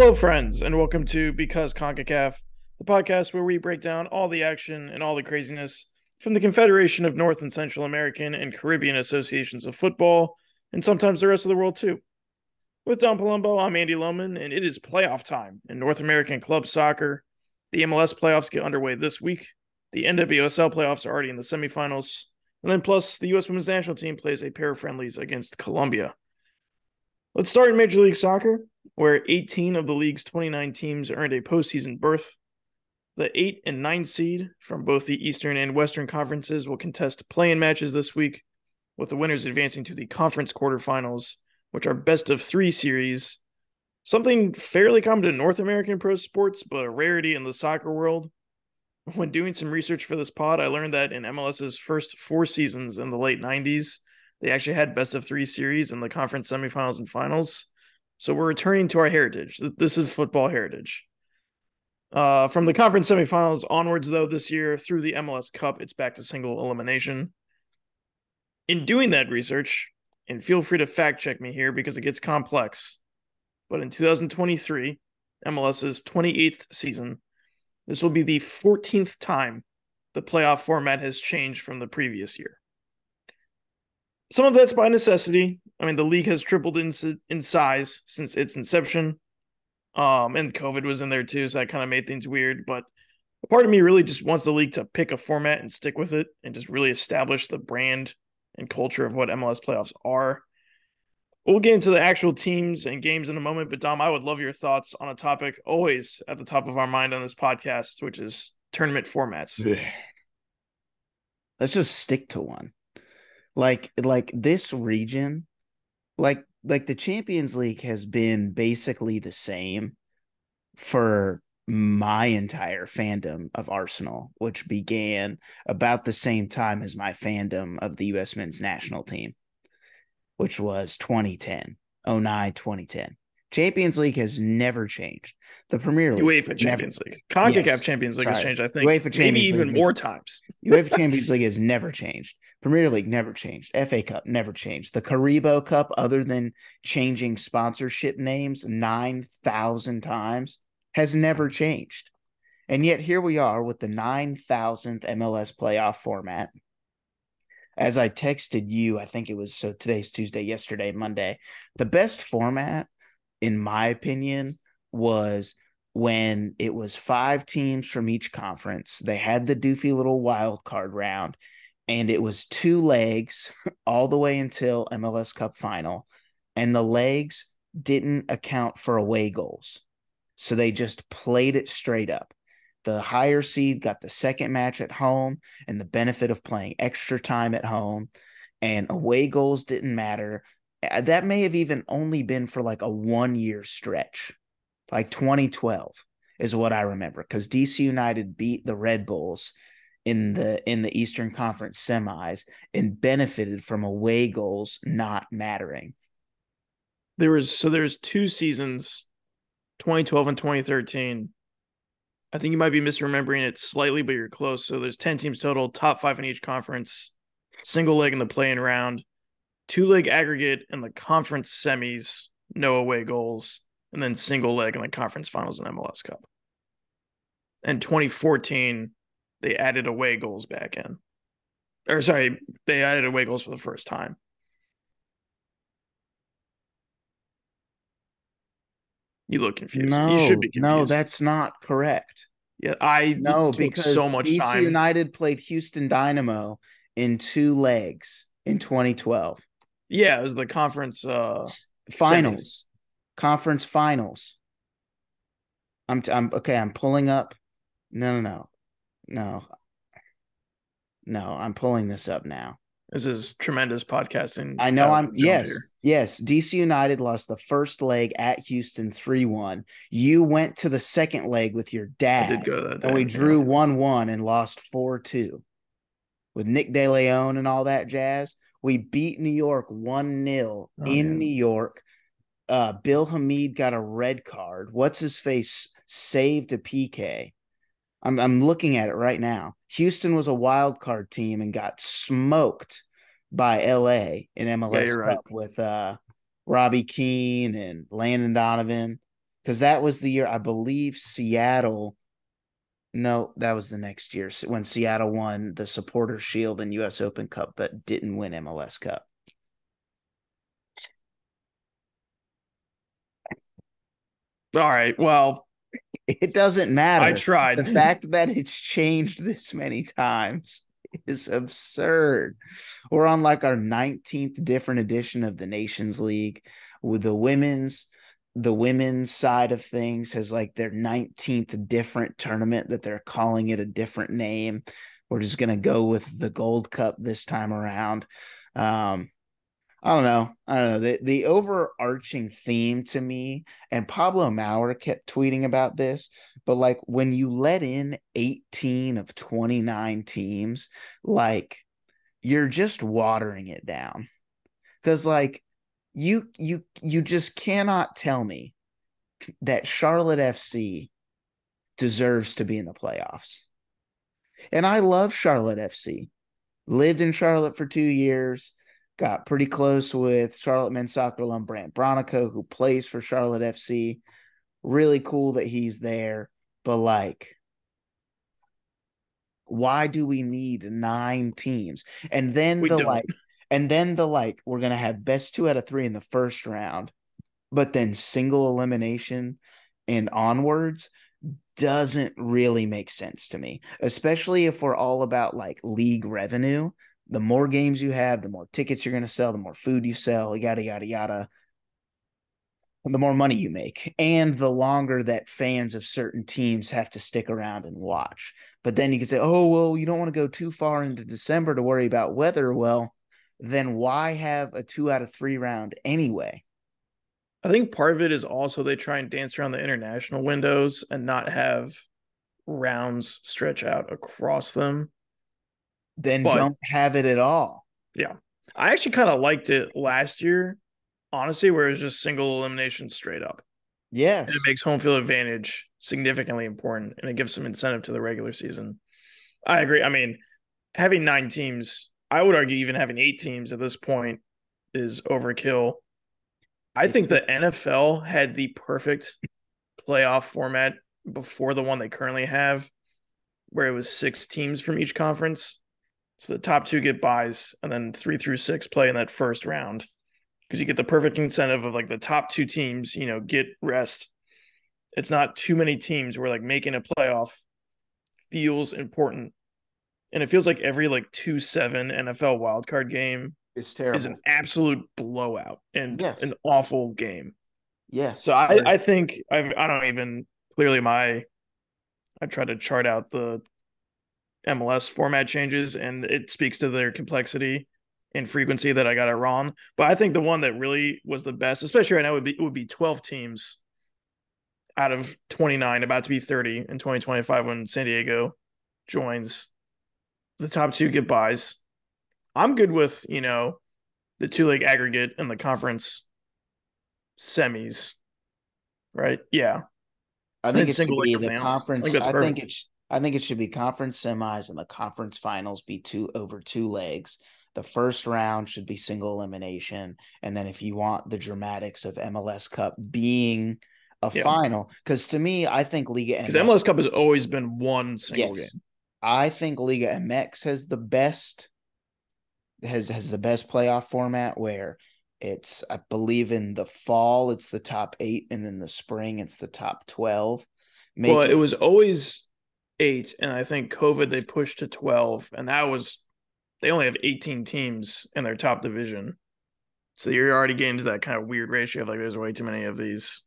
Hello, friends, and welcome to Because CONCACAF, the podcast where we break down all the action and all the craziness from the Confederation of North and Central American and Caribbean Associations of Football, and sometimes the rest of the world too. With Dom Palumbo, I'm Andy Lohman, and it is playoff time in North American club soccer. The MLS playoffs get underway this week. The NWSL playoffs are already in the semifinals. And then, plus, the U.S. women's national team plays a pair of friendlies against Colombia. Let's start in Major League Soccer where 18 of the league's 29 teams earned a postseason berth. The 8 and 9 seed from both the Eastern and Western conferences will contest play in matches this week, with the winners advancing to the conference quarterfinals, which are best of three series. Something fairly common to North American pro sports, but a rarity in the soccer world. When doing some research for this pod, I learned that in MLS's first four seasons in the late 90s, they actually had best of three series in the conference semifinals and finals. So we're returning to our heritage. This is football heritage. Uh, from the conference semifinals onwards, though, this year through the MLS Cup, it's back to single elimination. In doing that research, and feel free to fact check me here because it gets complex, but in 2023, MLS's 28th season, this will be the 14th time the playoff format has changed from the previous year some of that's by necessity. I mean, the league has tripled in in size since its inception, um, and COVID was in there too, so that kind of made things weird. But a part of me really just wants the league to pick a format and stick with it, and just really establish the brand and culture of what MLS playoffs are. We'll get into the actual teams and games in a moment, but Dom, I would love your thoughts on a topic always at the top of our mind on this podcast, which is tournament formats. Let's just stick to one like like this region like like the champions league has been basically the same for my entire fandom of arsenal which began about the same time as my fandom of the us men's national team which was 2010 09 2010 Champions League has never changed. The Premier League, UEFA Champions never, League, CONCACAF yes, Champions League sorry. has changed. I think UEFA Champions maybe even League more has, times. UEFA Champions League has never changed. Premier League never changed. FA Cup never changed. The Carabao Cup, other than changing sponsorship names nine thousand times, has never changed. And yet here we are with the nine thousandth MLS playoff format. As I texted you, I think it was so today's Tuesday, yesterday, Monday. The best format in my opinion, was when it was five teams from each conference. They had the doofy little wild card round, and it was two legs all the way until MLS Cup final. And the legs didn't account for away goals. So they just played it straight up. The higher seed got the second match at home and the benefit of playing extra time at home. And away goals didn't matter. That may have even only been for like a one year stretch, like 2012 is what I remember because DC United beat the Red Bulls in the in the Eastern Conference semis and benefited from away goals not mattering. There was so there's two seasons, 2012 and 2013. I think you might be misremembering it slightly, but you're close. So there's 10 teams total, top five in each conference, single leg in the play-in round two leg aggregate in the conference semis, no away goals, and then single leg in the conference finals and MLS Cup. And 2014, they added away goals back in. Or sorry, they added away goals for the first time. You look confused. No, you should be confused. No, that's not correct. Yeah, I no because so much DC time. United played Houston Dynamo in two legs in 2012. Yeah, it was the conference uh finals. Semis. Conference finals. I'm t- I'm okay, I'm pulling up. No, no, no. No. No, I'm pulling this up now. This is tremendous podcasting. I know I'm yes. Here. Yes, DC United lost the first leg at Houston 3-1. You went to the second leg with your dad. I did go that And we drew 1-1 and lost 4-2. With Nick De Leon and all that jazz. We beat New York 1 0 oh, in yeah. New York. Uh, Bill Hamid got a red card. What's his face saved a PK? I'm, I'm looking at it right now. Houston was a wild card team and got smoked by LA in MLS yeah, Cup right. with uh, Robbie Keane and Landon Donovan. because that was the year I believe Seattle. No, that was the next year when Seattle won the Supporter Shield and U.S. Open Cup, but didn't win MLS Cup. All right. Well, it doesn't matter. I tried. The fact that it's changed this many times is absurd. We're on like our 19th different edition of the Nations League with the women's the women's side of things has like their 19th different tournament that they're calling it a different name. We're just going to go with the Gold Cup this time around. Um, I don't know. I don't know. The the overarching theme to me, and Pablo Maurer kept tweeting about this, but like when you let in 18 of 29 teams, like you're just watering it down. Cause like you you you just cannot tell me that Charlotte FC deserves to be in the playoffs. And I love Charlotte FC. Lived in Charlotte for two years got pretty close with Charlotte men's soccer alum Brandt Bronico, who plays for Charlotte FC. Really cool that he's there, but like, why do we need nine teams? And then we the don't. like, and then the like, we're gonna have best two out of three in the first round, but then single elimination and onwards doesn't really make sense to me, especially if we're all about like league revenue the more games you have, the more tickets you're going to sell, the more food you sell, yada, yada, yada, the more money you make, and the longer that fans of certain teams have to stick around and watch. But then you can say, oh, well, you don't want to go too far into December to worry about weather. Well, then why have a two out of three round anyway? I think part of it is also they try and dance around the international windows and not have rounds stretch out across them then but, don't have it at all. Yeah. I actually kind of liked it last year, honestly, where it was just single elimination straight up. Yes. And it makes home field advantage significantly important and it gives some incentive to the regular season. I agree. I mean, having nine teams, I would argue even having eight teams at this point is overkill. I think the NFL had the perfect playoff format before the one they currently have, where it was six teams from each conference. So the top two get buys, and then three through six play in that first round because you get the perfect incentive of like the top two teams, you know, get rest. It's not too many teams where like making a playoff feels important. And it feels like every like two seven NFL wildcard game is terrible. Is an absolute blowout and yes. an awful game. Yes. So I, I think I've I don't even clearly my I try to chart out the MLS format changes, and it speaks to their complexity and frequency that I got it wrong. But I think the one that really was the best, especially right now, would be would be twelve teams out of twenty nine, about to be thirty in twenty twenty five when San Diego joins. The top two get buys. I'm good with you know the two leg aggregate and the conference semis, right? Yeah, I think it's single be the conference. I think, I think it's I think it should be conference semis and the conference finals be two over two legs. The first round should be single elimination. And then if you want the dramatics of MLS Cup being a yeah. final, because to me, I think Liga Because MLS Cup has always been one single yes, game. I think Liga MX has the best has has the best playoff format where it's I believe in the fall it's the top eight and in the spring it's the top twelve. Make well, it, was always eight, and I think COVID they pushed to twelve, and that was they only have eighteen teams in their top division. So you're already getting to that kind of weird ratio of like there's way too many of these.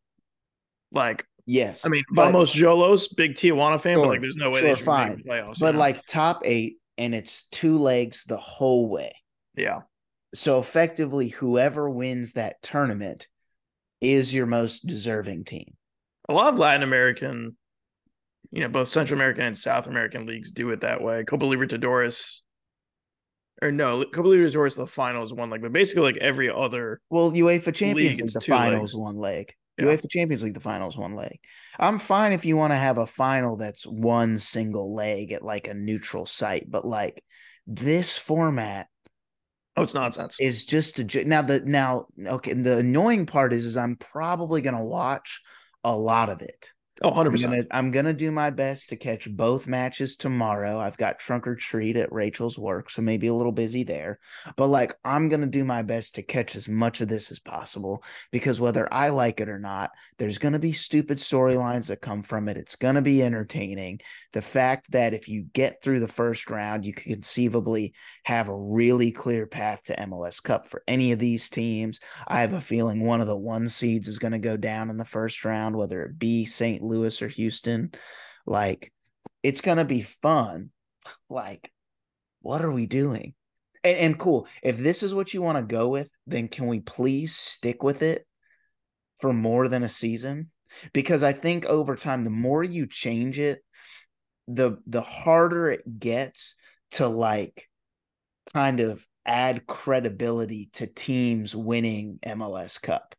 Like yes, I mean Vamos Xolos, big Tijuana fan, sure, but like there's no way sure, they fine. playoffs. But like top eight, and it's two legs the whole way. Yeah. So effectively, whoever wins that tournament is your most deserving team. A lot of Latin American you know, both Central American and South American leagues do it that way. Copa Libertadores, or no, Copa Libertadores, the finals one leg, but basically like every other. Well, UEFA Champions League, the finals legs. one leg. Yeah. UEFA Champions League, the finals one leg. I'm fine if you want to have a final that's one single leg at like a neutral site, but like this format. Oh, it's nonsense. Is just a now the now okay. The annoying part is is I'm probably gonna watch a lot of it. Oh, 100 I'm percent. gonna, I'm gonna do my best to catch both matches tomorrow. I've got trunk or treat at Rachel's work, so maybe a little busy there. But like, I'm gonna do my best to catch as much of this as possible because whether I like it or not, there's gonna be stupid storylines that come from it. It's gonna be entertaining. The fact that if you get through the first round, you could conceivably have a really clear path to MLS Cup for any of these teams. I have a feeling one of the one seeds is going to go down in the first round, whether it be St. Louis or Houston. Like, it's going to be fun. Like, what are we doing? And, and cool. If this is what you want to go with, then can we please stick with it for more than a season? Because I think over time, the more you change it, the the harder it gets to like kind of add credibility to teams winning MLS Cup.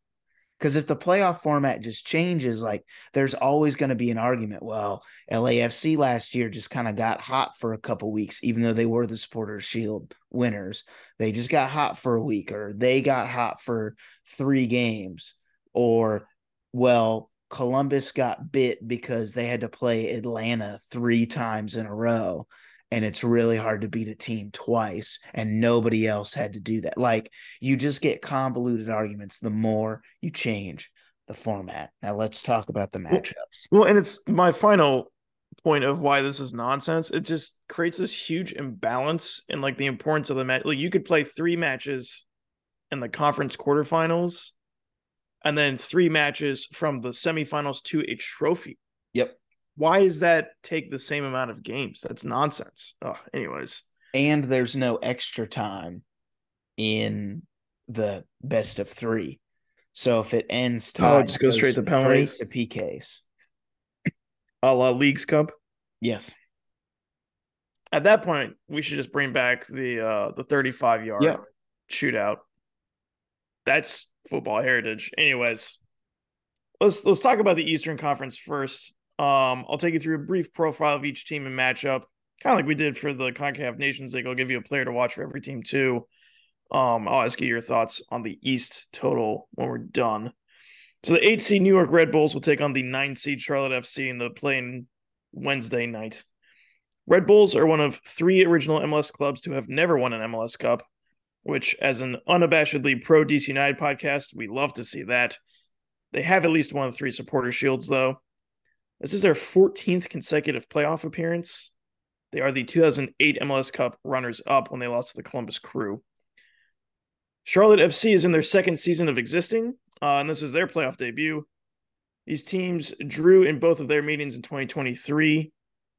Because if the playoff format just changes, like there's always going to be an argument. Well, LAFC last year just kind of got hot for a couple weeks, even though they were the Supporters Shield winners. They just got hot for a week, or they got hot for three games, or well, Columbus got bit because they had to play Atlanta three times in a row and it's really hard to beat a team twice and nobody else had to do that like you just get convoluted arguments the more you change the format now let's talk about the matchups Well, and it's my final point of why this is nonsense. It just creates this huge imbalance in like the importance of the match. Like you could play three matches in the conference quarterfinals and then three matches from the semifinals to a trophy. Why does that take the same amount of games? That's nonsense. Oh, anyways. and there's no extra time in the best of three so if it ends Oh, it tied, just go straight to penalties? to pks A la Leagues Cup. yes At that point, we should just bring back the uh the 35 yard Yeah. shootout. That's football heritage. Anyways, let's let's talk about the Eastern Conference first. Um, I'll take you through a brief profile of each team and matchup, kind of like we did for the CONCACAF Nations League. I'll give you a player to watch for every team too. Um, I'll ask you your thoughts on the East total when we're done. So the eight seed New York Red Bulls will take on the nine seed Charlotte FC in the play-in Wednesday night. Red Bulls are one of three original MLS clubs to have never won an MLS Cup, which, as an unabashedly pro DC United podcast, we love to see that. They have at least won three supporter shields, though. This is their 14th consecutive playoff appearance. They are the 2008 MLS Cup runners up when they lost to the Columbus Crew. Charlotte FC is in their second season of existing, uh, and this is their playoff debut. These teams drew in both of their meetings in 2023.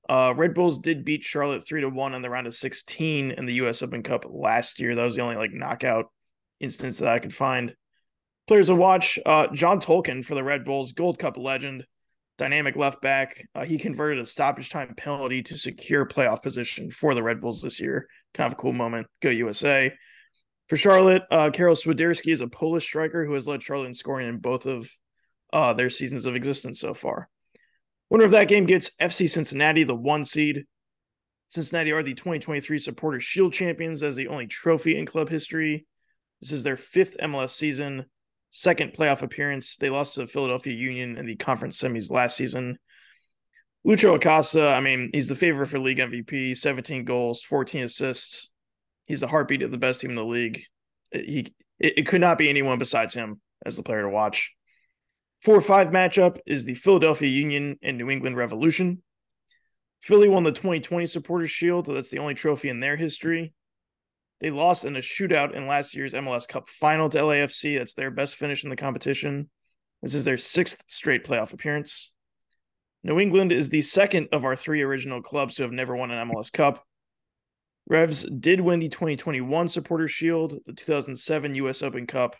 Uh, Red Bulls did beat Charlotte three to one in the round of 16 in the U.S. Open Cup last year. That was the only like knockout instance that I could find. Players to watch: uh, John Tolkin for the Red Bulls, Gold Cup legend, dynamic left back. Uh, he converted a stoppage time penalty to secure playoff position for the Red Bulls this year. Kind of a cool moment. Go USA. For Charlotte, uh, Karol Swiderski is a Polish striker who has led Charlotte in scoring in both of uh, their seasons of existence so far. Winner of that game gets FC Cincinnati, the one seed. Cincinnati are the 2023 Supporter Shield champions as the only trophy in club history. This is their fifth MLS season, second playoff appearance. They lost to Philadelphia Union in the conference semis last season. Lucho Acosta, I mean, he's the favorite for league MVP, 17 goals, 14 assists. He's the heartbeat of the best team in the league. It, he it, it could not be anyone besides him as the player to watch. Four five matchup is the Philadelphia Union and New England Revolution. Philly won the 2020 Supporters Shield. That's the only trophy in their history. They lost in a shootout in last year's MLS Cup final to LAFC. That's their best finish in the competition. This is their sixth straight playoff appearance. New England is the second of our three original clubs to have never won an MLS Cup. Revs did win the 2021 Supporters Shield, the 2007 US Open Cup,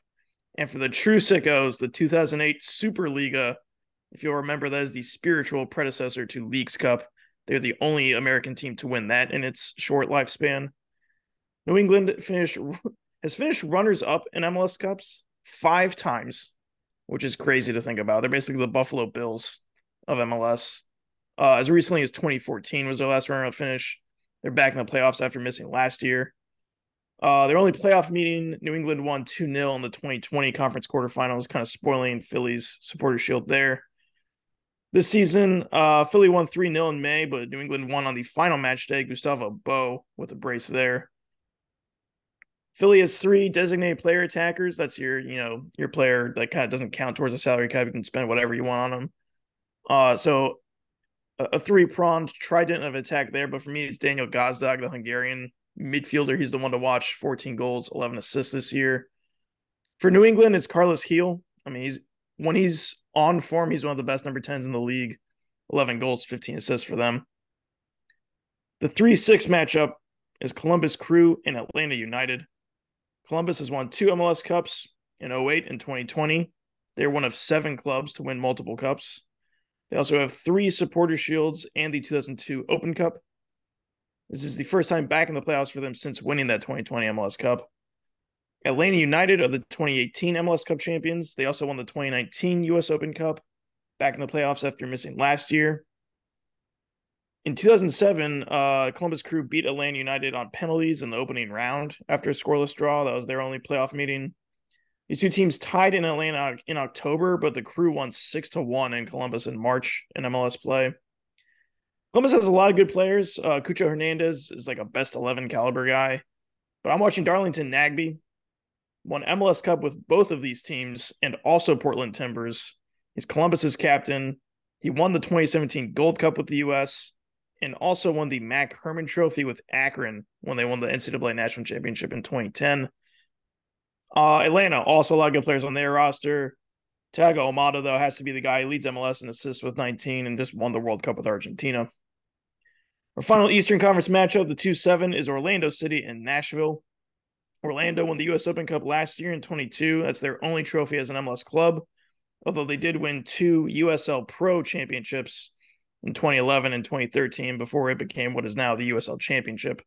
and for the true sickos, the 2008 Superliga. If you'll remember, that is the spiritual predecessor to Leagues Cup. They're the only American team to win that in its short lifespan. New England finished has finished runners up in MLS Cups five times, which is crazy to think about. They're basically the Buffalo Bills of MLS. Uh, as recently as 2014 was their last runner-up finish. They're back in the playoffs after missing last year. Uh, their only playoff meeting, New England won 2 0 in the 2020 conference quarterfinals, kind of spoiling Philly's supporter shield there. This season, uh, Philly won 3 0 in May, but New England won on the final match day. Gustavo Bou with a brace there. Philly has three designated player attackers. That's your, you know, your player that kind of doesn't count towards the salary cap. You can spend whatever you want on them. Uh, so a, a three pronged trident of attack there. But for me, it's Daniel Gazdag, the Hungarian midfielder. He's the one to watch. 14 goals, 11 assists this year. For New England, it's Carlos Gil. I mean, he's when he's on form, he's one of the best number 10s in the league. 11 goals, 15 assists for them. The 3 6 matchup is Columbus Crew and Atlanta United. Columbus has won two MLS Cups in 08 and 2020. They're one of seven clubs to win multiple cups. They also have three supporter shields and the 2002 Open Cup. This is the first time back in the playoffs for them since winning that 2020 MLS Cup. Atlanta United are the 2018 MLS Cup champions. They also won the 2019 US Open Cup back in the playoffs after missing last year. In 2007, uh, Columbus Crew beat Atlanta United on penalties in the opening round after a scoreless draw. That was their only playoff meeting. These two teams tied in Atlanta in October, but the Crew won six to one in Columbus in March in MLS play. Columbus has a lot of good players. Uh, Cucho Hernandez is like a best 11 caliber guy. But I'm watching Darlington Nagbe, won MLS Cup with both of these teams and also Portland Timbers. He's Columbus's captain. He won the 2017 Gold Cup with the U.S. and also won the Mac Hermann Trophy with Akron when they won the NCAA National Championship in 2010. Uh, Atlanta, also a lot of good players on their roster. Thiago Almada, though, has to be the guy who leads MLS in assists with 19 and just won the World Cup with Argentina. Our final Eastern Conference matchup, the 2 7, is Orlando City and Nashville. Orlando won the U.S. Open Cup last year in 22. That's their only trophy as an MLS club, although they did win two USL Pro championships in 2011 and 2013 before it became what is now the USL Championship.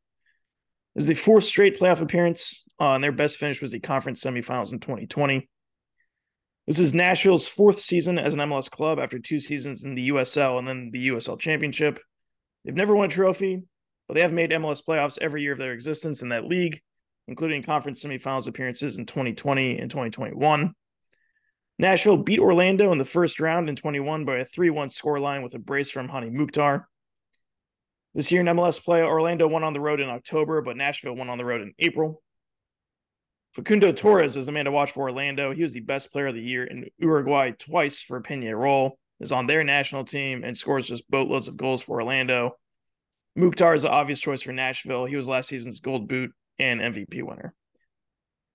Is the fourth straight playoff appearance, uh, and their best finish was the conference semifinals in 2020. This is Nashville's fourth season as an MLS club after two seasons in the USL and then the USL Championship. They've never won a trophy, but they have made MLS playoffs every year of their existence in that league including conference semifinals appearances in 2020 and 2021. Nashville beat Orlando in the first round in 21 by a 3 1 scoreline with a brace from Hany Mukhtar. This year in MLS play, Orlando won on the road in October, but Nashville won on the road in April. Facundo Torres is the man to watch for Orlando. He was the best player of the year in Uruguay twice for Peñarol, is on their national team, and scores just boatloads of goals for Orlando. Mukhtar is the obvious choice for Nashville. He was last season's gold boot and MVP winner.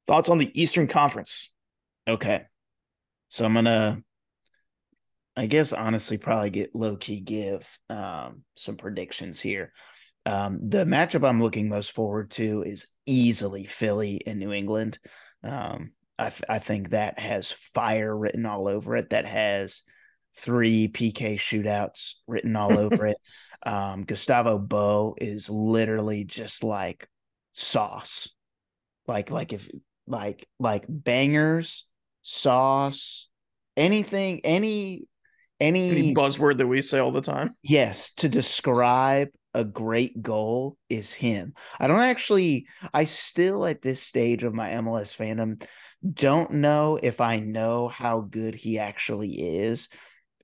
Thoughts on the Eastern Conference? Okay. So I'm gonna I guess honestly probably get low key give um, some predictions here. Um, the matchup I'm looking most forward to is easily Philly and New England. Um, I, th- I think that has fire written all over it. That has three PK shootouts written all over it. Um, Gustavo Bou is literally just like sauce. Like like if like like bangers, sauce, anything, any any, any buzzword that we say all the time. Yes, to describe a great goal is him. I don't actually I still at this stage of my MLS fandom don't know if I know how good he actually is,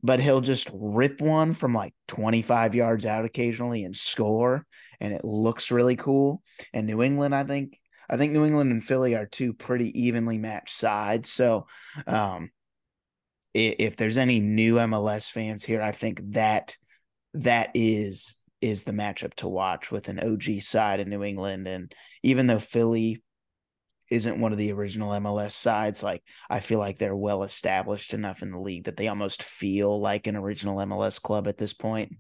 but he'll just rip one from like 25 yards out occasionally and score and it looks really cool. And New England, I think, I think New England and Philly are two pretty evenly matched sides. So, um, if there's any new MLS fans here, I think that that is is the matchup to watch with an OG side in New England. And even though Philly isn't one of the original MLS sides. Like I feel like they're well established enough in the league that they almost feel like an original MLS club at this point.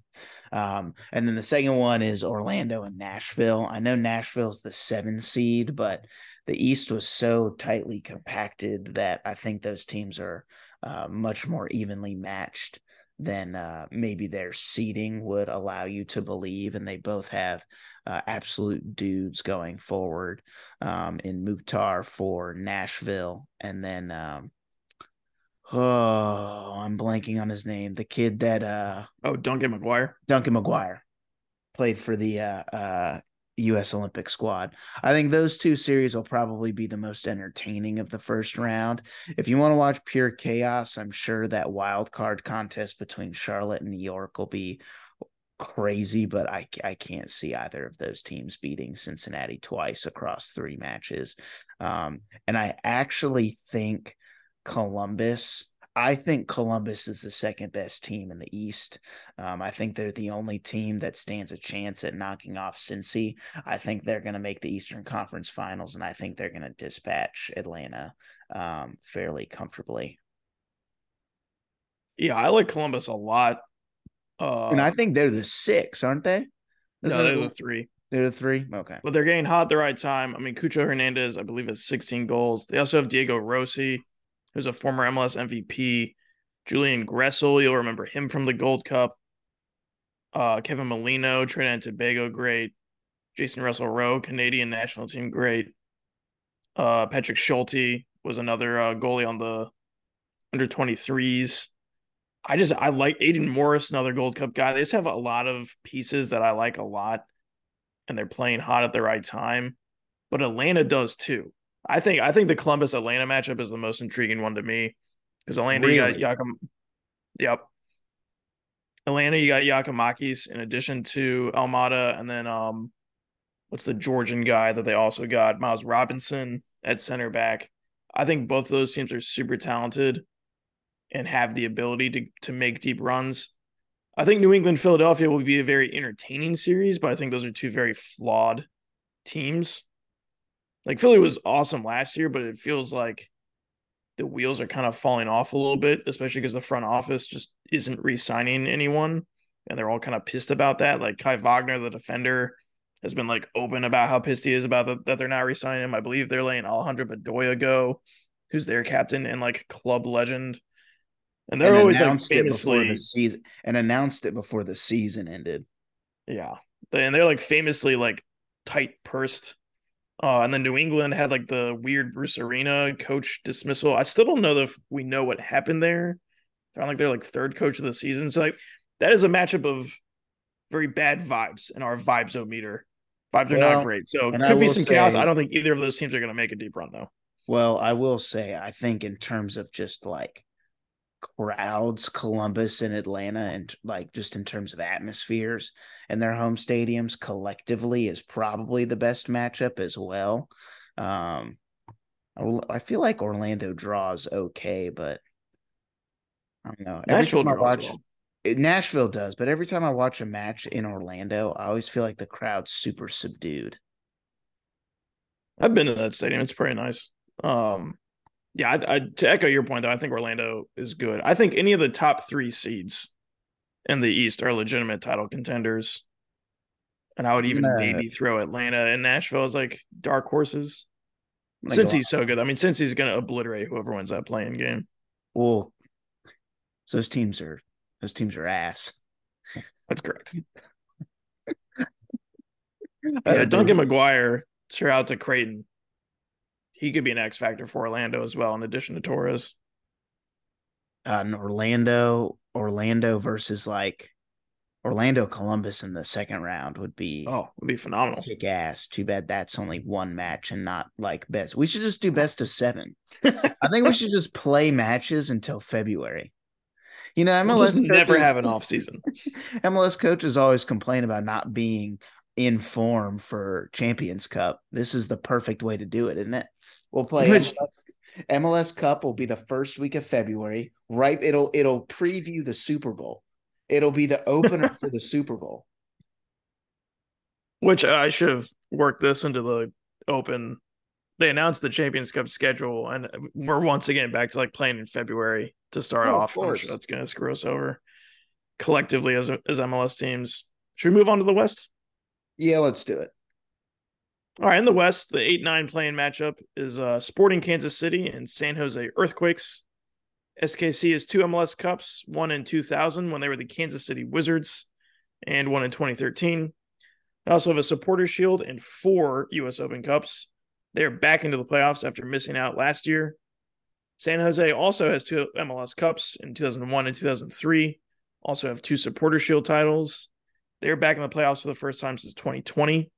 Um, and then the second one is Orlando and Nashville. I know Nashville's the seven seed, but the East was so tightly compacted that I think those teams are uh, much more evenly matched than uh, maybe their seating would allow you to believe. And they both have uh, absolute dudes going forward um, in Mukhtar for Nashville. And then, um, oh, I'm blanking on his name. The kid that. Uh, oh, Duncan McGuire. Duncan McGuire played for the uh, uh, U.S. Olympic squad. I think those two series will probably be the most entertaining of the first round. If you want to watch pure chaos, I'm sure that wild card contest between Charlotte and New York will be crazy, but I I can't see either of those teams beating Cincinnati twice across three matches. Um, and I actually think Columbus I think Columbus is the second best team in the East. Um, I think they're the only team that stands a chance at knocking off Cincy. I think they're going to make the Eastern Conference Finals, and I think they're going to dispatch Atlanta um, fairly comfortably. Yeah, I like Columbus a lot. Uh, and I think they're the six, aren't they? No, they're the three. They're the three. Okay, but they're getting hot at the right time. I mean, Cucho Hernandez, I believe, has 16 goals. They also have Diego Rossi who's a former MLS MVP. Julian Gressel, you'll remember him from the Gold Cup. Uh, Kevin Molino, Trinidad and Tobago, great. Jacen Russell Rowe, Canadian national team, great. Uh, Patrick Schulte was another uh, goalie on the under 23s. I just I like Aiden Morris, another Gold Cup guy. They just have a lot of pieces that I like a lot, and they're playing hot at the right time. But Atlanta does too. I think I think the Columbus Atlanta matchup is the most intriguing one to me because Atlanta really? you got Yakim. Yep. Atlanta, you got Giakoumakis in addition to Almada, and then um, what's the Georgian guy that they also got? Miles Robinson at center back. I think both of those teams are super talented and have the ability to to make deep runs. I think New England Philadelphia will be a very entertaining series, but I think those are two very flawed teams. Like Philly was awesome last year, but it feels like the wheels are kind of falling off a little bit, especially because the front office just isn't re-signing anyone, and they're all kind of pissed about that. Like Kai Wagner, the defender, has been like open about how pissed he is about the, that they're not re-signing him. I believe they're letting Alejandro Bedoya go, who's their captain and like club legend. And they're and always like famously the season and announced it before the season ended. Yeah, and they're like famously like tight pursed uh, and then New England had like the weird Bruce Arena coach dismissal. I still don't know if we know what happened there. I like they're like third coach of the season. So like that is a matchup of very bad vibes in our vibes meter. Vibes are not great. So it could be some say, chaos. I don't think either of those teams are going to make a deep run though. Well, I will say, I think in terms of just like crowds Columbus and Atlanta and like just in terms of atmospheres and their home stadiums collectively is probably the best matchup as well. Um I feel like Orlando draws okay, but I don't know. Every Nashville time I watch well. Nashville does, but every time I watch a match in Orlando, I always feel like the crowd's super subdued. I've been to that stadium. It's pretty nice. Um yeah, I, I, to echo your point though, I think Orlando is good. I think any of the top three seeds in the East are legitimate title contenders, and I would even nah. maybe throw Atlanta and Nashville as like dark horses. Cincy's so good, I mean, Cincy's going to obliterate whoever wins that play-in game. Well, those teams are those teams are ass. That's correct. Uh, yeah, Duncan McGuire. Shout out to Creighton he could be an X factor for Orlando as well, in addition to Torres. Uh, Orlando, Orlando versus like Orlando Columbus in the second round would be oh would be phenomenal. Kick ass. Too bad that's only one match and not like best. We should just do best of seven. I think we should just play matches until February. You know, MLS we'll never have an off season. MLS coaches always complain about not being in form for Champions Cup. This is the perfect way to do it, isn't it? We'll play MLS, MLS Cup will be the first week of February. Right, it'll it'll preview the Super Bowl. It'll be the opener for the Super Bowl. Which I should have worked this into the open. They announced the Champions Cup schedule, and we're once again back to like playing in February to start oh, off. Of sure that's going to screw us over collectively as as MLS teams. Should we move on to the West? Yeah, let's do it. All right, in the West, the 8 9 play-in matchup is uh, Sporting Kansas City and San Jose Earthquakes. SKC has two MLS Cups, one in 2000 when they were the Kansas City Wizards, and one in 2013. They also have a Supporter Shield and four U.S. Open Cups. They are back into the playoffs after missing out last year. San Jose also has two MLS Cups in 2001 and 2003. Also have two Supporter Shield titles. They're back in the playoffs for the first time since 2020.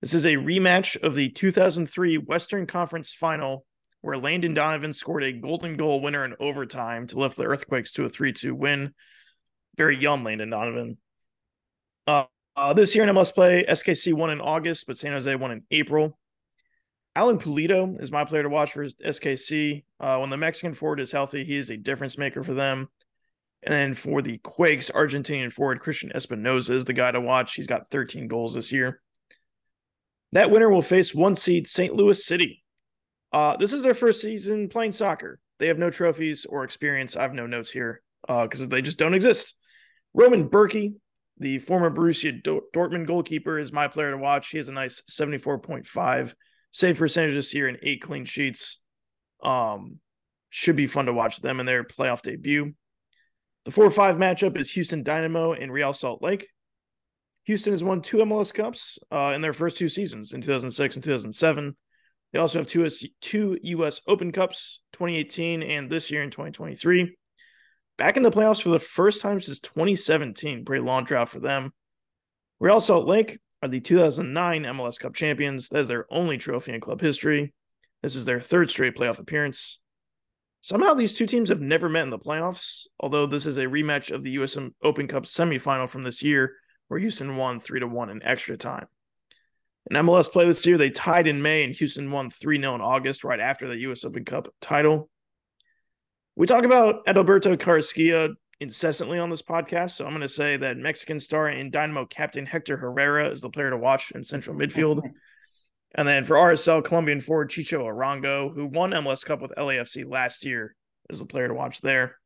This is a rematch of the 2003 Western Conference Final, where Landon Donovan scored a golden goal winner in overtime to lift the Earthquakes to a 3 2 win. Very young Landon Donovan. Uh, uh, this year in MLS play, SKC won in August, but San Jose won in April. Alan Pulido is my player to watch for SKC. Uh, when the Mexican forward is healthy, he is a difference maker for them. And then for the Quakes, Argentinian forward Cristian Espinoza is the guy to watch. He's got 13 goals this year. That winner will face one seed St. Louis City. Uh, this is their first season playing soccer. They have no trophies or experience. I have no notes here because uh, they just don't exist. Roman Bürki, the former Borussia Dortmund goalkeeper, is my player to watch. He has a nice 74.5 save percentage this year and eight clean sheets. Um, should be fun to watch them in their playoff debut. The 4 5 matchup is Houston Dynamo and Real Salt Lake. Houston has won two MLS Cups uh, in their first two seasons in 2006 and 2007. They also have two, two U.S. Open Cups, 2018 and this year in 2023. Back in the playoffs for the first time since 2017. Pretty long drought for them. Real Salt Lake are the 2009 MLS Cup champions. That is their only trophy in club history. This is their third straight playoff appearance. Somehow these two teams have never met in the playoffs, although this is a rematch of the US Open Cup semifinal from this year, where Houston won 3 to 1 in extra time. In MLS play this year, they tied in May and Houston won 3 0 in August, right after the US Open Cup title. We talk about Adalberto Carrasquilla incessantly on this podcast. So I'm going to say that Mexican star and Dynamo captain Hector Herrera is the player to watch in central midfield. And then for RSL, Colombian forward Chicho Arango, who won MLS Cup with LAFC last year, is the player to watch there.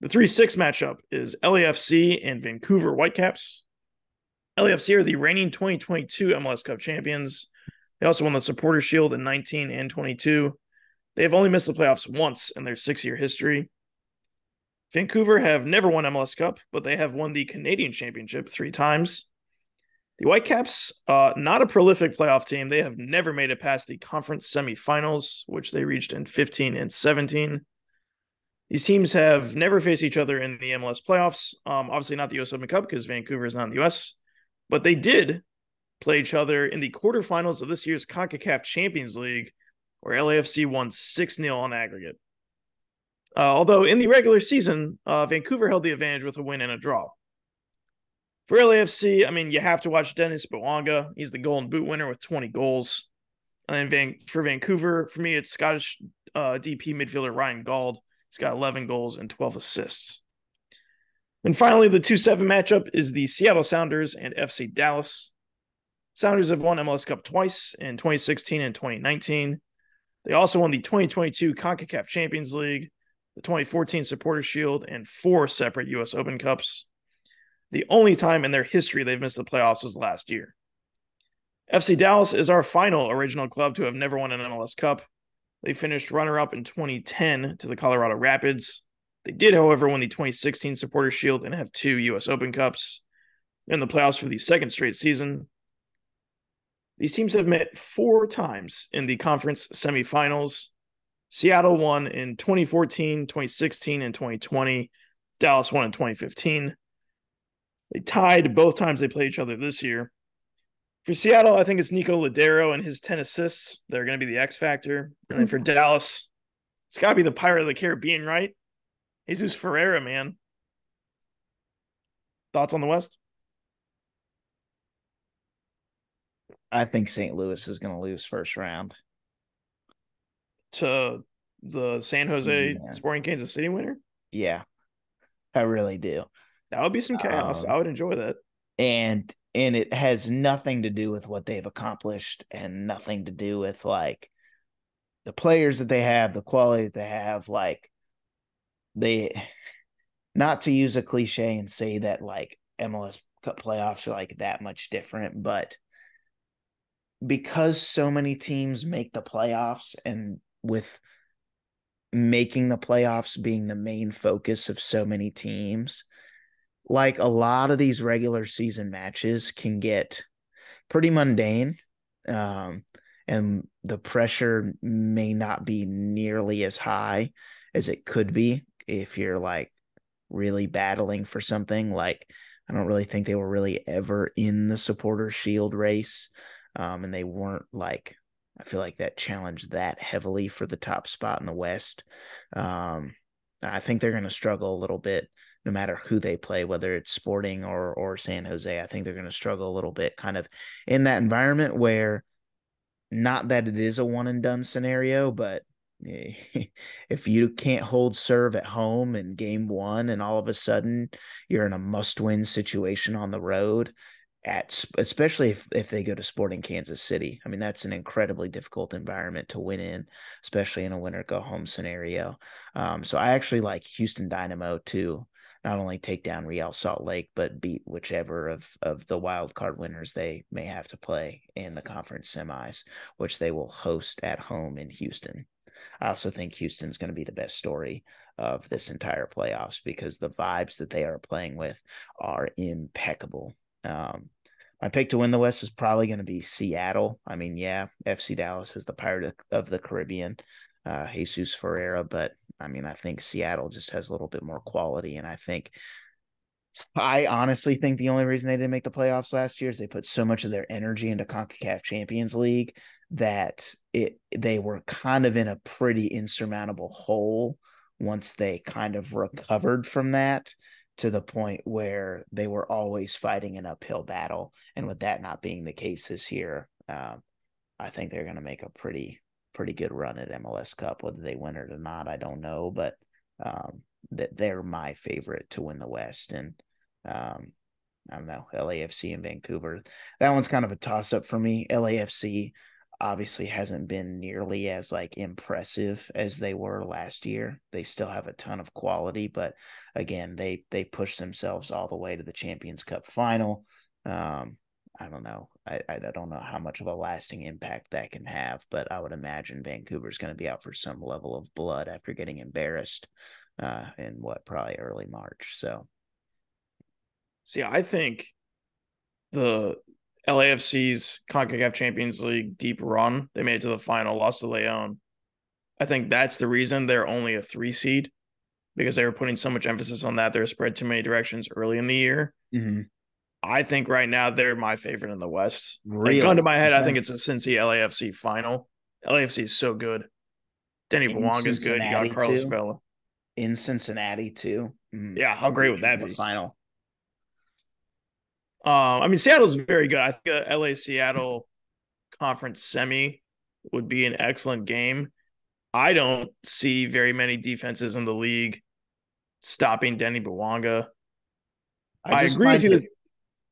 The 3 6 matchup is LAFC and Vancouver Whitecaps. LAFC are the reigning 2022 MLS Cup champions. They also won the Supporter Shield in 19 and 22. They have only missed the playoffs once in their six year history. Vancouver have never won MLS Cup, but they have won the Canadian Championship three times. The Whitecaps, uh, not a prolific playoff team. They have never made it past the conference semifinals, which they reached in 15 and 17. These teams have never faced each other in the MLS playoffs. Um, obviously, not the US Open Cup because Vancouver is not in the US, but they did play each other in the quarterfinals of this year's CONCACAF Champions League, where LAFC won 6 0 on aggregate. Uh, although in the regular season, uh, Vancouver held the advantage with a win and a draw. For LAFC, I mean, you have to watch Denis Bouanga. He's the Golden Boot winner with 20 goals. And then Van- for Vancouver, for me, it's Scottish uh, DP midfielder Ryan Gauld. He's got 11 goals and 12 assists. And finally, the 2 7 matchup is the Seattle Sounders and FC Dallas. Sounders have won MLS Cup twice in 2016 and 2019. They also won the 2022 CONCACAF Champions League the 2014 Supporter Shield, and four separate U.S. Open Cups. The only time in their history they've missed the playoffs was last year. FC Dallas is our final original club to have never won an MLS Cup. They finished runner up in 2010 to the Colorado Rapids. They did, however, win the 2016 Supporter Shield and have two U.S. Open Cups. In the playoffs for the second straight season. These teams have met four times in the conference semifinals. Seattle won in 2014, 2016, and 2020. Dallas won in 2015. They tied both times they played each other this year. For Seattle, I think it's Nico Lodeiro and his 10 assists. They're going to be the X factor. And then for Dallas, it's got to be the Pirate of the Caribbean, right? Jesus Ferreira, man. Thoughts on the West? I think St. Louis is going to lose first round to the San Jose yeah. Sporting Kansas City winner? Yeah, I really do. That would be some chaos. Um, I would enjoy that. And and it has nothing to do with what they've accomplished and nothing to do with like the players that they have, the quality that they have, like they not to use a cliche and say that like MLS Cup playoffs are like that much different, but because so many teams make the playoffs and with making the playoffs being the main focus of so many teams, like a lot of these regular season matches can get pretty mundane. Um, and the pressure may not be nearly as high as it could be if you're like really battling for something. Like, I don't really think they were really ever in the supporter shield race um, and they weren't like I feel like that challenged that heavily for the top spot in the West. Um, I think they're going to struggle a little bit no matter who they play, whether it's Sporting or or San Jose. I think they're going to struggle a little bit, kind of in that environment where, not that it is a one and done scenario, but if you can't hold serve at home in game one and all of a sudden you're in a must win situation on the road at especially if, if they go to sporting kansas city i mean that's an incredibly difficult environment to win in especially in a winner go home scenario um, so i actually like houston dynamo to not only take down real salt lake but beat whichever of of the wild card winners they may have to play in the conference semis which they will host at home in houston I also think Houston's going to be the best story of this entire playoffs because the vibes that they are playing with are impeccable. Um, my pick to win the West is probably going to be Seattle. I mean, yeah, FC Dallas is the pirate of the Caribbean, uh, Jesus Ferreira, but I mean, I think Seattle just has a little bit more quality, and I think. I honestly think the only reason they didn't make the playoffs last year is they put so much of their energy into CONCACAF Champions League that it they were kind of in a pretty insurmountable hole once they kind of recovered from that to the point where they were always fighting an uphill battle. And with that not being the case this year, um, I think they're going to make a pretty pretty good run at MLS Cup. Whether they win it or not, I don't know, but um, that they're my favorite to win the West. And um, I don't know, LAFC and Vancouver. That one's kind of a toss up for me. LAFC obviously hasn't been nearly as like impressive as they were last year. They still have a ton of quality, but again, they they pushed themselves all the way to the Champions Cup final. Um, I don't know. I, I don't know how much of a lasting impact that can have, but I would imagine Vancouver's going to be out for some level of blood after getting embarrassed uh, in what probably early March. So, see, I think the LAFC's CONCACAF Champions League deep run. They made it to the final, lost to Leon. I think that's the reason they're only a three seed because they were putting so much emphasis on that. They're spread too many directions early in the year. Mm-hmm. I think right now they're my favorite in the West. Really? Gun to my head, I think it's a Cincy LAFC final. LAFC is so good. Denis Bouanga is good. You got Carlos too? Vela in Cincinnati too. Mm-hmm. Yeah, how great would that be? Final. Um, I mean, Seattle's very good. I think a LA Seattle conference semi would be an excellent game. I don't see very many defenses in the league stopping Denis Bouanga. I, I agree with you.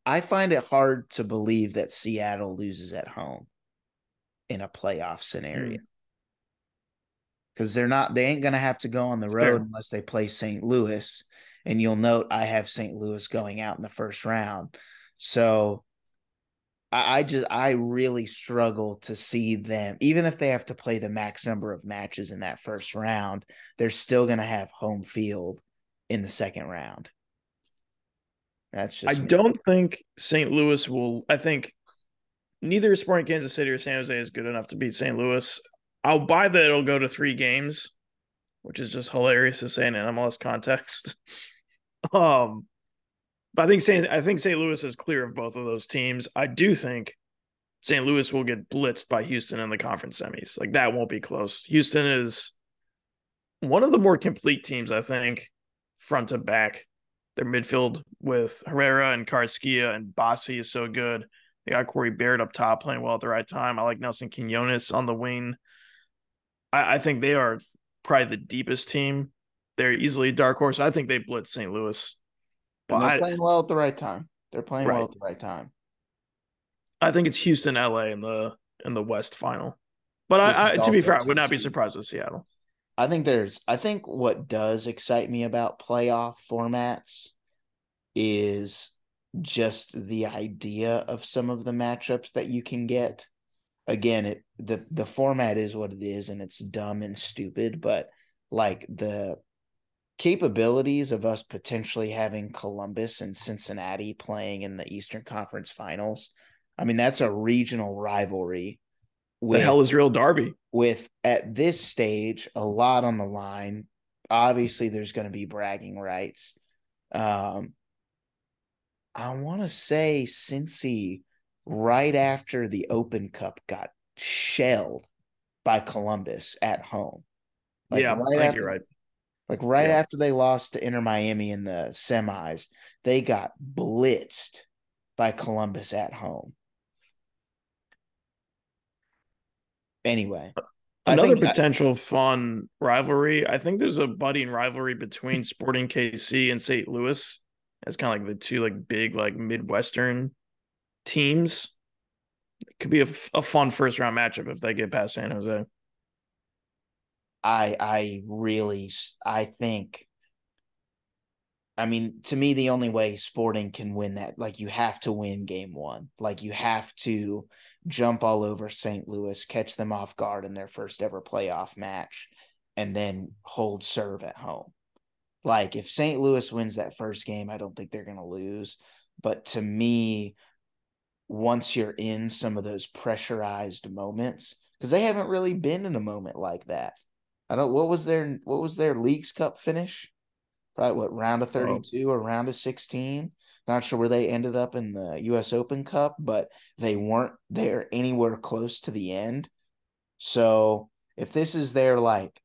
I find it hard to believe that Seattle loses at home in a playoff scenario. Because mm. they're not, they ain't going to have to go on the road unless they play St. Louis. And you'll note I have St. Louis going out in the first round. So I, I just I really struggle to see them, even if they have to play the max number of matches in that first round, they're still gonna have home field in the second round. That's just I me. don't think St. Louis will I think neither Sporting Kansas City or San Jose is good enough to beat St. Louis. I'll buy that it'll go to three games, which is just hilarious to say in an MLS context. um but I think St. I think St. Louis is clear of both of those teams. I do think St. Louis will get blitzed by Houston in the conference semis. Like that won't be close. Houston is one of the more complete teams, I think, front to back. Their midfield with Herrera and Carrasquilla and Bassi is so good. They got Corey Baird up top playing well at the right time. I like Nelson Quinones on the wing. I, I think they are probably the deepest team. They're easily dark horse. I think they blitz St. Louis. And they're I, playing well at the right time. They're playing right. well at the right time. I think it's Houston, LA in the in the West final. But I, I to be fair, I would not be surprised with Seattle. I think there's I think what does excite me about playoff formats is just the idea of some of the matchups that you can get. Again, it the the format is what it is and it's dumb and stupid, but like the capabilities of us potentially having Columbus and Cincinnati playing in the Eastern Conference Finals. I mean, that's a regional rivalry. With, the hell is real Derby? With at this stage a lot on the line. Obviously, there's going to be bragging rights. Um, I want to say Cincy right after the Open Cup got shelled by Columbus at home. Like yeah, right after, you're right. Like right yeah. after they lost to Inter Miami in the semis, they got blitzed by Columbus at home. Anyway, another potential fun rivalry. I think there's a budding rivalry between Sporting KC and St. Louis as kind of like the two like big like Midwestern teams. It could be a, a fun first round matchup if they get past San Jose. I I really I think I mean, to me, the only way Sporting can win that, like, you have to win game one. Like, you have to jump all over St. Louis, catch them off guard in their first ever playoff match, and then hold serve at home. Like, if St. Louis wins that first game, I don't think they're going to lose. But to me, once you're in some of those pressurized moments, because they haven't really been in a moment like that. I don't. What was their What was their Leagues Cup finish? Probably what round of 32 oh. or round of 16. Not sure where they ended up in the US Open Cup, but they weren't there anywhere close to the end. So if this is their like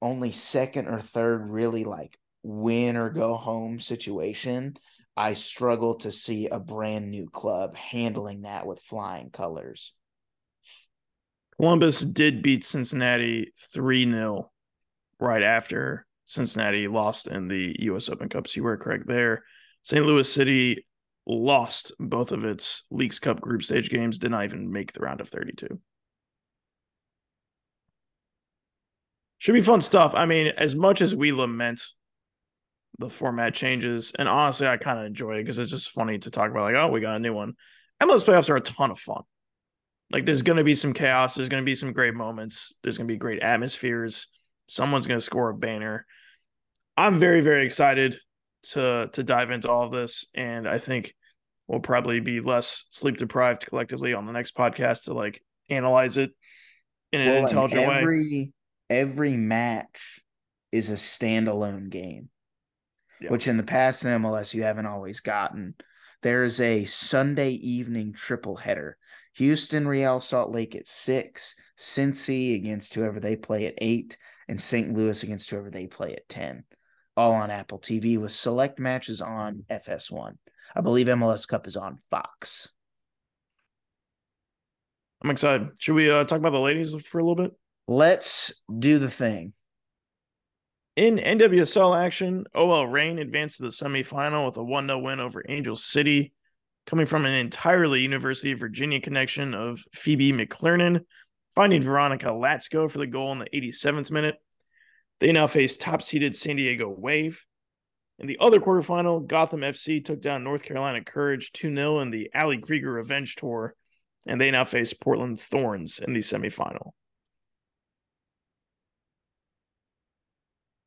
only second or third really like win or go home situation, I struggle to see a brand new club handling that with flying colors. Columbus did beat Cincinnati 3 0 right after Cincinnati lost in the U.S. Open Cup. So you were correct there. St. Louis City lost both of its Leagues Cup group stage games, did not even make the round of 32. Should be fun stuff. I mean, as much as we lament the format changes, and honestly, I kind of enjoy it because it's just funny to talk about, like, oh, we got a new one. MLS playoffs are a ton of fun. Like, there's going to be some chaos. There's going to be some great moments. There's going to be great atmospheres. Someone's going to score a banner. I'm very very excited to to dive into all of this, and I think we'll probably be less sleep deprived collectively on the next podcast to like analyze it in an well, intelligent every, way. Every match is a standalone game, yeah. which in the past in MLS you haven't always gotten. There's a Sunday evening triple header. Houston Real Salt Lake at six, Cincy against whoever they play at eight, and St. Louis against whoever they play at 10 all on Apple TV with select matches on FS1. I believe MLS Cup is on Fox. I'm excited. Should we uh, talk about the ladies for a little bit? Let's do the thing. In NWSL action, OL Reign advanced to the semifinal with a 1 0 win over Angel City, coming from an entirely University of Virginia connection of Phoebe McClernon, finding Veronica Latsko for the goal in the 87th minute. They now face top seeded San Diego Wave. In the other quarterfinal, Gotham FC took down North Carolina Courage 2 0 in the Ali Krieger Revenge Tour, and they now face Portland Thorns in the semifinal.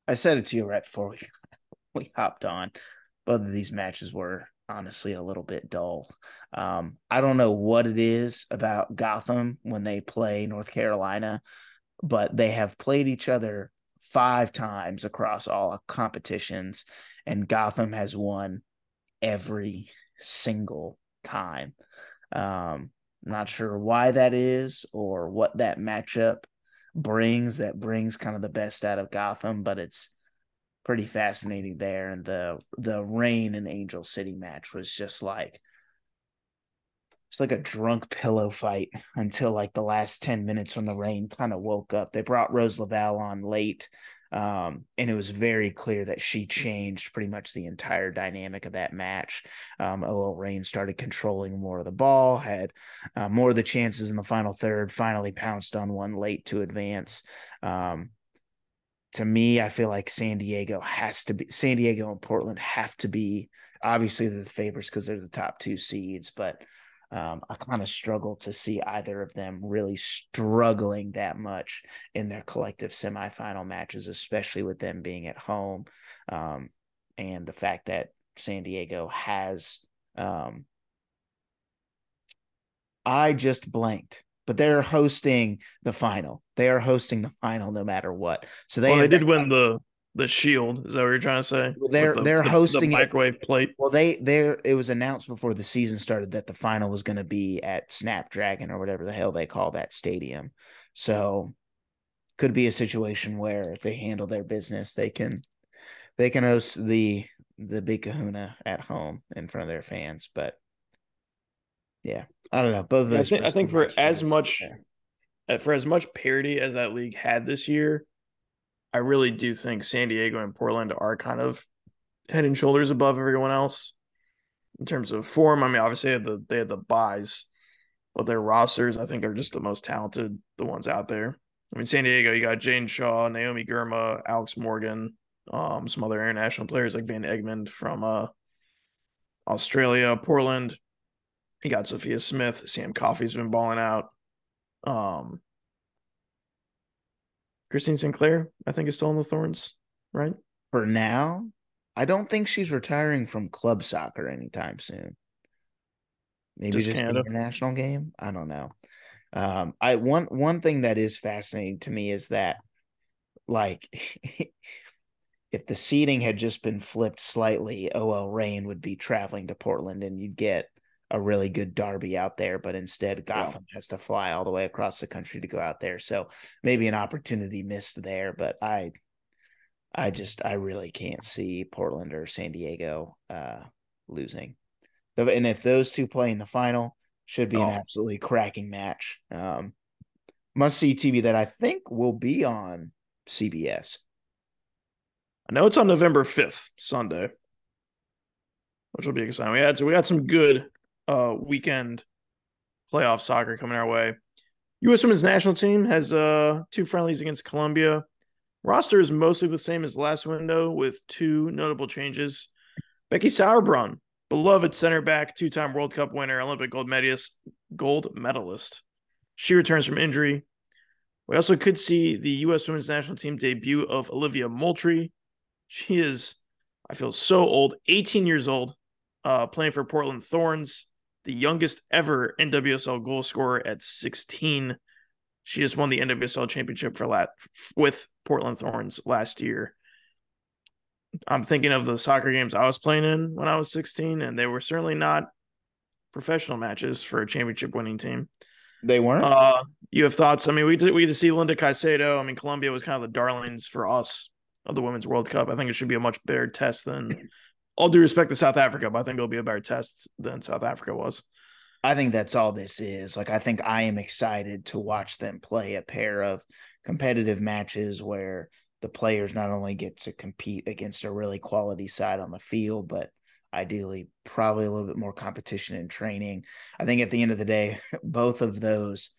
I said it to you right before we, we hopped on. Both of these matches were honestly a little bit dull. Um, I don't know what it is about Gotham when they play North Carolina, but they have played each other five times across all competitions, and Gotham has won every single time. Um, not sure why that is or what that matchup brings that brings kind of the best out of Gotham, but it's pretty fascinating there. And the the Reign and Angel City match was just like it's like a drunk pillow fight until like the last 10 minutes when the Reign kind of woke up. They brought Rose Lavelle on late. Um, and it was very clear that she changed pretty much the entire dynamic of that match. Um, OL Reign started controlling more of the ball, had uh, more of the chances in the final third, finally pounced on one late to advance. Um, to me, I feel like San Diego has to be San Diego and Portland have to be obviously they're the favorites because they're the top two seeds, but um, I kind of struggle to see either of them really struggling that much in their collective semifinal matches, especially with them being at home um, and the fact that San Diego has. Um, I just blanked, but they're hosting the final. They are hosting the final no matter what. So they well, they did win the the Shield. Is that what you're trying to say? Well, they're the, they're hosting the it. microwave plate. Well, they there it was announced before the season started that the final was going to be at Snapdragon or whatever the hell they call that stadium. So could be a situation where if they handle their business, they can they can host the the big kahuna at home in front of their fans. But yeah, I don't know. Both of I those. think, I think for as much there. uh, for as much parity as that league had this year, I really do think San Diego and Portland are kind of head and shoulders above everyone else in terms of form. I mean, obviously they had the they had the buys, but their rosters I think are just the most talented, the ones out there. I mean, San Diego, you got Jaedyn Shaw, Naomi Girma, Alex Morgan, um, some other international players like Van Egmond from uh, Australia, Portland. You got Sophia Smith, Sam Coffey's been balling out. Um, Christine Sinclair, I think, is still in the Thorns, right? For now, I don't think she's retiring from club soccer anytime soon. Maybe Just just, the Canada? international game. I don't know. Um, I one one thing that is fascinating to me is that, like, if the seating had just been flipped slightly, OL Reign would be traveling to Portland, and you'd get a really good derby out there. But instead, Gotham has to fly all the way across the country to go out there. So maybe an opportunity missed there. But I, I just I really can't see Portland or San Diego uh, losing. And if those two play in the final, should be an Oh. absolutely cracking match. Um, must see TV that I think will be on CBS. I know it's on November 5th, Sunday, which will be exciting. We had so we got some good uh weekend playoff soccer coming our way. U.S. Women's National Team has uh two friendlies against Colombia. Roster is mostly the same as last window with two notable changes. Becky Sauerbrunn, beloved center back, two-time World Cup winner, Olympic gold medalist, gold medalist. She returns from injury. We also could see the U.S. Women's National Team debut of Olivia Moultrie. She is, I feel so old, 18 years old, uh, playing for Portland Thorns, the youngest ever NWSL goal scorer at 16. She just won the NWSL championship for lat with Portland Thorns last year. I'm thinking of the soccer games I was playing in when I was 16, and they were certainly not professional matches for a championship winning team. They weren't. Uh, you have thoughts? I mean, we did, we did see Linda Caicedo. I mean, Colombia was kind of the darlings for us of the Women's World Cup. I think it should be a much better test than, all due respect to South Africa, but I think it'll be a better test than South Africa was. I think that's all this is. Like, I think I am excited to watch them play a pair of competitive matches where the players not only get to compete against a really quality side on the field, but ideally probably a little bit more competition in training. I think at the end of the day, both of those,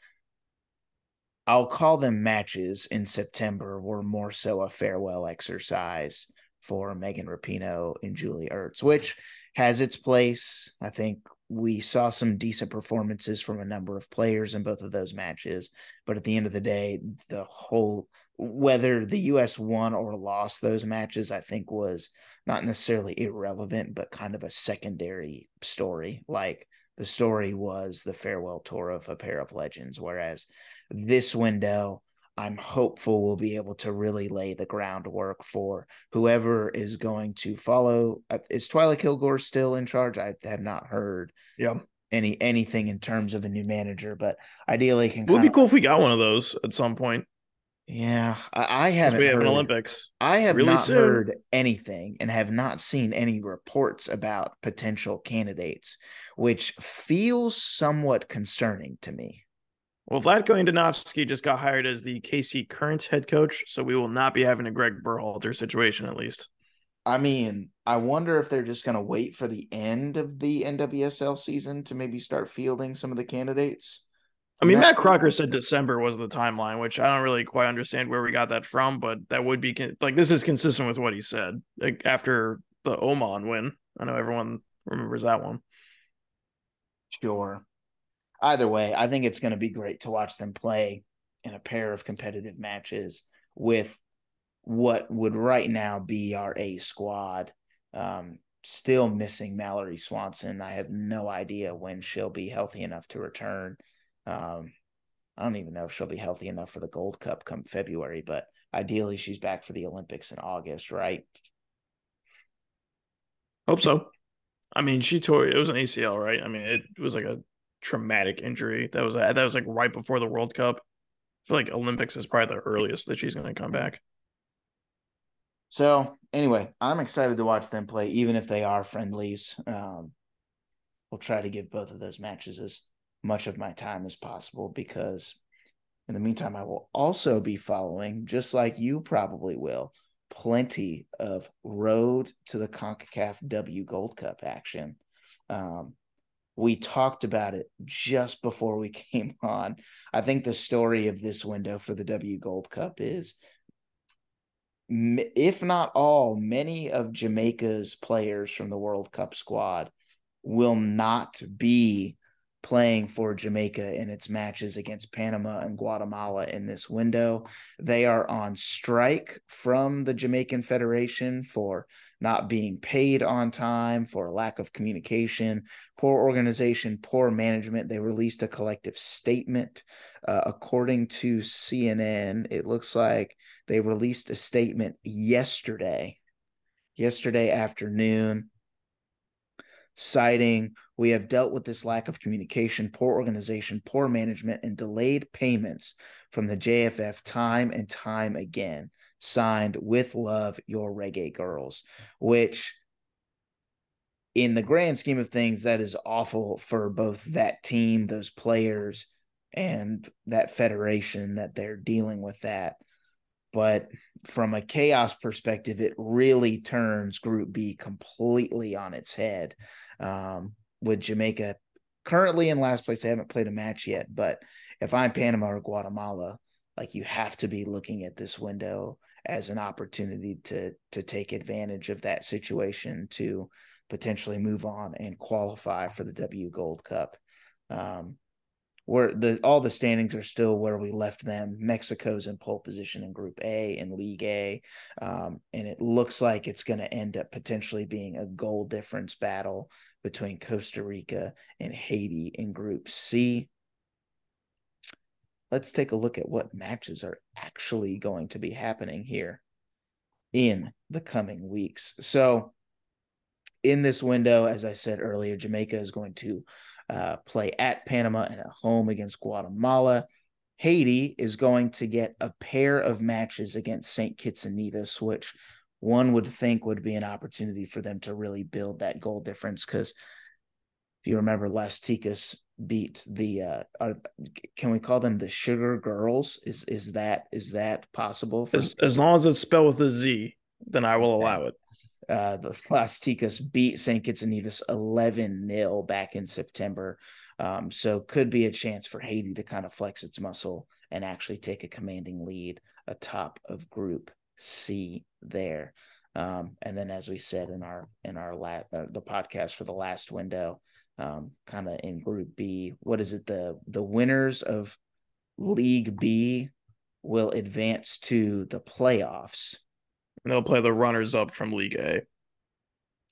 I'll call them matches in September, were more so a farewell exercise for Megan Rapinoe and Julie Ertz, which has its place. I think we saw some decent performances from a number of players in both of those matches. But at the end of the day, the whole whether the US won or lost those matches, I think was not necessarily irrelevant, but kind of a secondary story. Like the story was the farewell tour of a pair of legends. Whereas this window, I'm hopeful we'll be able to really lay the groundwork for whoever is going to follow. uh, Is Twyla Kilgore still in charge? I have not heard Yeah. any anything in terms of a new manager, but ideally can. It would be cool if we got one of those at some point. Yeah, I, I haven't. we have an Olympics. I have really not soon. heard anything and have not seen any reports about potential candidates, which feels somewhat concerning to me. Well, Vlatko Andonovski just got hired as the KC current head coach, so we will not be having a Greg Berhalter situation at least. I mean, I wonder if they're just going to wait for the end of the NWSL season to maybe start fielding some of the candidates. I mean, Matt Crocker said December was the timeline, which I don't really quite understand where we got that from, but that would be con- like this is consistent with what he said like after the Oman win. I know everyone remembers that one. Sure. Either way, I think it's going to be great to watch them play in a pair of competitive matches with what would right now be our A squad. Um, still missing Mallory Swanson. I have no idea when she'll be healthy enough to return. Um, I don't even know if she'll be healthy enough for the Gold Cup come February, but ideally she's back for the Olympics in August, right? Hope so. I mean, she tore it was an ACL, right? I mean, it was like a traumatic injury. That was that was like right before the World Cup. I feel like Olympics is probably the earliest that she's going to come back. So anyway, I'm excited to watch them play, even if they are friendlies. Um, we'll try to give both of those matches as much of my time as possible because in the meantime, I will also be following, just like you probably will, plenty of road to the CONCACAF W Gold Cup action. Um, we talked about it just before we came on. I think the story of this window for the W Gold Cup is if not all, many of Jamaica's players from the World Cup squad will not be playing for Jamaica in its matches against Panama and Guatemala in this window. They are on strike from the Jamaican Federation for not being paid on time, for lack of communication, poor organization, poor management. They released a collective statement. Uh, according to CNN, it looks like they released a statement yesterday, yesterday afternoon citing we have dealt with this lack of communication, poor organization, poor management, and delayed payments from the JFF time and time again. Signed with love, your reggae girls, which in the grand scheme of things, that is awful for both that team, those players, and that federation that they're dealing with that. But from a chaos perspective, it really turns Group B completely on its head. Um, with Jamaica currently in last place, they haven't played a match yet. But if I'm Panama or Guatemala, like you have to be looking at this window as an opportunity to to take advantage of that situation to potentially move on and qualify for the W Gold Cup. Um, where the all the standings are still where we left them. Mexico's in pole position in Group A in League A, um, and it looks like it's going to end up potentially being a goal difference battle between Costa Rica and Haiti in Group C. Let's take a look at what matches are actually going to be happening here in the coming weeks. So, in this window, as I said earlier, Jamaica is going to uh, play at Panama and at home against Guatemala. Haiti is going to get a pair of matches against St. Kitts and Nevis, which one would think would be an opportunity for them to really build that goal difference. Because if you remember, Las Ticas beat the uh, are, can we call them the Sugar Girls? Is is that is that possible? As, as long as it's spelled with a Z, then I will allow it. Uh, the Las Ticas beat St. Kitts and Nevis 11 0 back in September. Um, so could be a chance for Haiti to kind of flex its muscle and actually take a commanding lead atop of Group C there. Um, and then, as we said in our in our la- uh, the podcast for the last window, um, kind of in Group B, what is it? The the winners of League B will advance to the playoffs and they'll play the runners up from League A.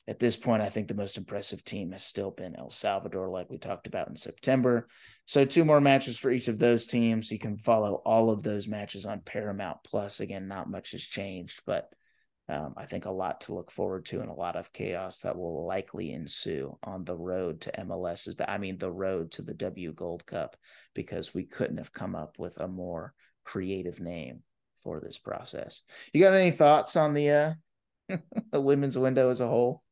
At this point, I think the most impressive team has still been El Salvador, like we talked about in September. So, two more matches for each of those teams. You can follow all of those matches on Paramount Plus. Again, not much has changed, but um, I think a lot to look forward to and a lot of chaos that will likely ensue on the road to MLS. But I mean, the road to the W Gold Cup, because we couldn't have come up with a more creative name for this process. You got any thoughts on the uh the women's window as a whole?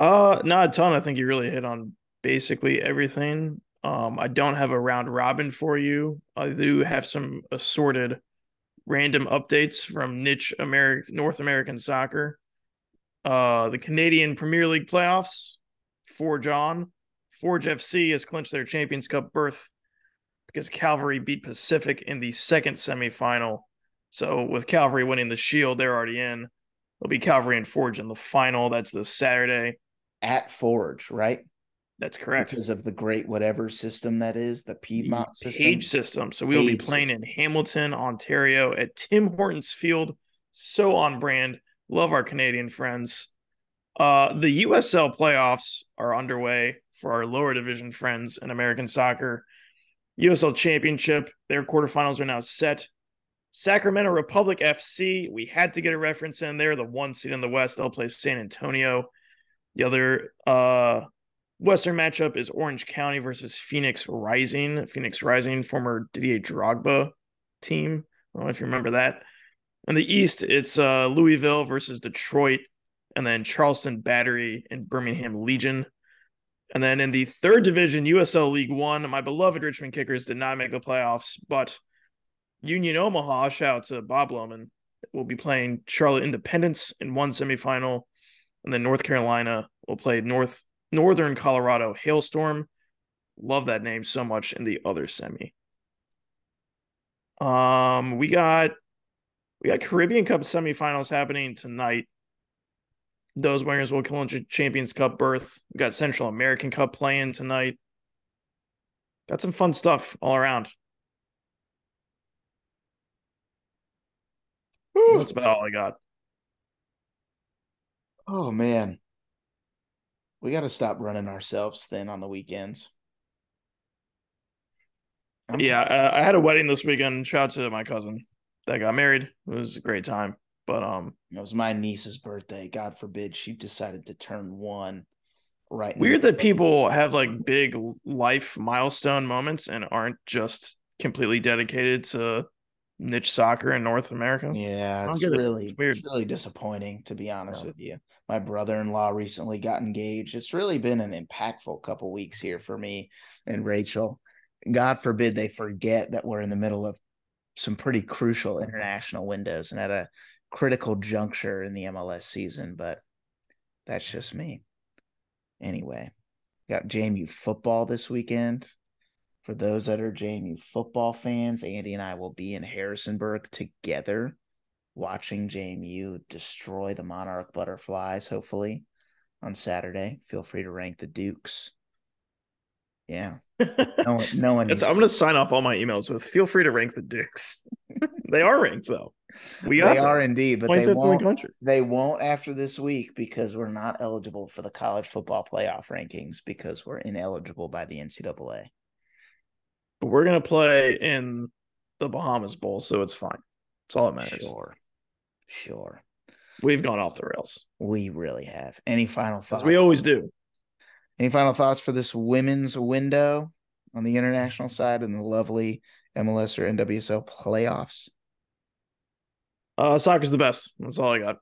Uh not a ton. I think you really hit on basically everything. Um I don't have a round robin for you. I do have some assorted random updates from niche American North American soccer. Uh the Canadian Premier League playoffs, Forge on. Forge FC has clinched their Champions Cup berth because Calvary beat Pacific in the second semifinal. So with Calvary winning the Shield, they're already in. It'll be Calvary and Forge in the final. That's this Saturday at Forge, right? That's correct. Because of the great whatever system that is, the Piedmont system. Page system. So we will be playing system. in Hamilton, Ontario at Tim Hortons Field. So on brand. Love our Canadian friends. Uh, the USL playoffs are underway for our lower division friends in American soccer. USL Championship. Their quarterfinals are now set. Sacramento Republic FC, we had to get a reference in there. The one seed in the West, they'll play San Antonio. The other uh, Western matchup is Orange County versus Phoenix Rising. Phoenix Rising, former Didier Drogba team. I don't know if you remember that. In the East, it's uh, Louisville versus Detroit, and then Charleston Battery and Birmingham Legion. And then in the third division, USL League One, my beloved Richmond Kickers did not make the playoffs, but Union Omaha, shout out to Bob Lohman, will be playing Charlotte Independence in one semifinal. And then North Carolina will play North Northern Colorado Hailstorm. Love that name so much in the other semi. Um, we got we got Caribbean Cup semifinals happening tonight. Those winners will clinch Champions Cup berth. We got Central American Cup playing tonight. Got some fun stuff all around. That's about all I got. Oh man. We got to stop running ourselves thin on the weekends. I'm yeah, I, I had a wedding this weekend. Shout out to my cousin that got married. It was a great time. But um it was my niece's birthday. God forbid she decided to turn one right. Weird that people have like big life milestone moments and aren't just completely dedicated to niche soccer in North America. Yeah, it's really it. it's really disappointing to be honest yeah. with you. My brother-in-law recently got engaged. It's really been an impactful couple weeks here for me and Rachel. God forbid they forget that we're in the middle of some pretty crucial international windows and at a critical juncture in the MLS season, but that's just me. Anyway, got JMU football this weekend. For those that are JMU football fans, Andy and I will be in Harrisonburg together watching JMU destroy the Monarch Butterflies, hopefully, on Saturday. Feel free to rank the Dukes. Yeah. No, no one. I'm going to sign off all my emails with feel free to rank the Dukes. they are ranked, though. We they are indeed, but they won't. The they won't after this week because we're not eligible for the college football playoff rankings because we're ineligible by the NCAA. But we're gonna play in the Bahamas Bowl, so it's fine. It's all that matters. Sure, sure. We've gone off the rails. We really have. Any final thoughts? We always do. Any final thoughts for this women's window on the international side and the lovely MLS or NWSL playoffs? Uh, soccer's the best. That's all I got.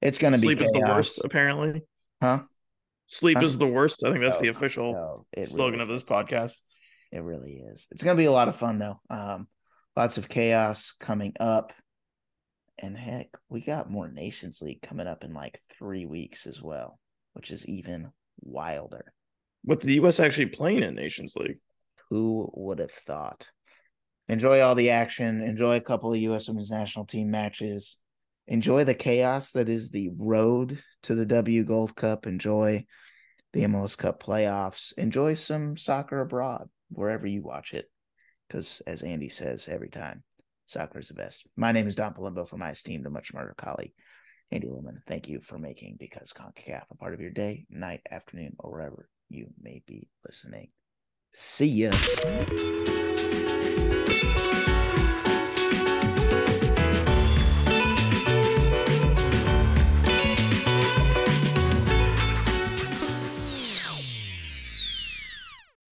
It's gonna sleep be sleep is the worst, apparently. Huh? Sleep huh? is the worst. I think that's the official no, slogan really of this podcast. It really is. It's gonna be a lot of fun though. Um, lots of chaos coming up, and heck, we got more Nations League coming up in like three weeks as well, which is even wilder. What the U.S. actually playing in Nations League? Who would have thought? enjoy all the action, enjoy a couple of U.S. women's national team matches, enjoy the chaos that is the road to the W Gold Cup, enjoy the MLS Cup playoffs, enjoy some soccer abroad wherever you watch it. Because as Andy says every time, soccer is the best. My name is Dom Palumbo for my esteemed and much smarter colleague, Andy Lumen. Thank you for making Because CONCACAF a part of your day, night, afternoon, or wherever you may be listening. See ya.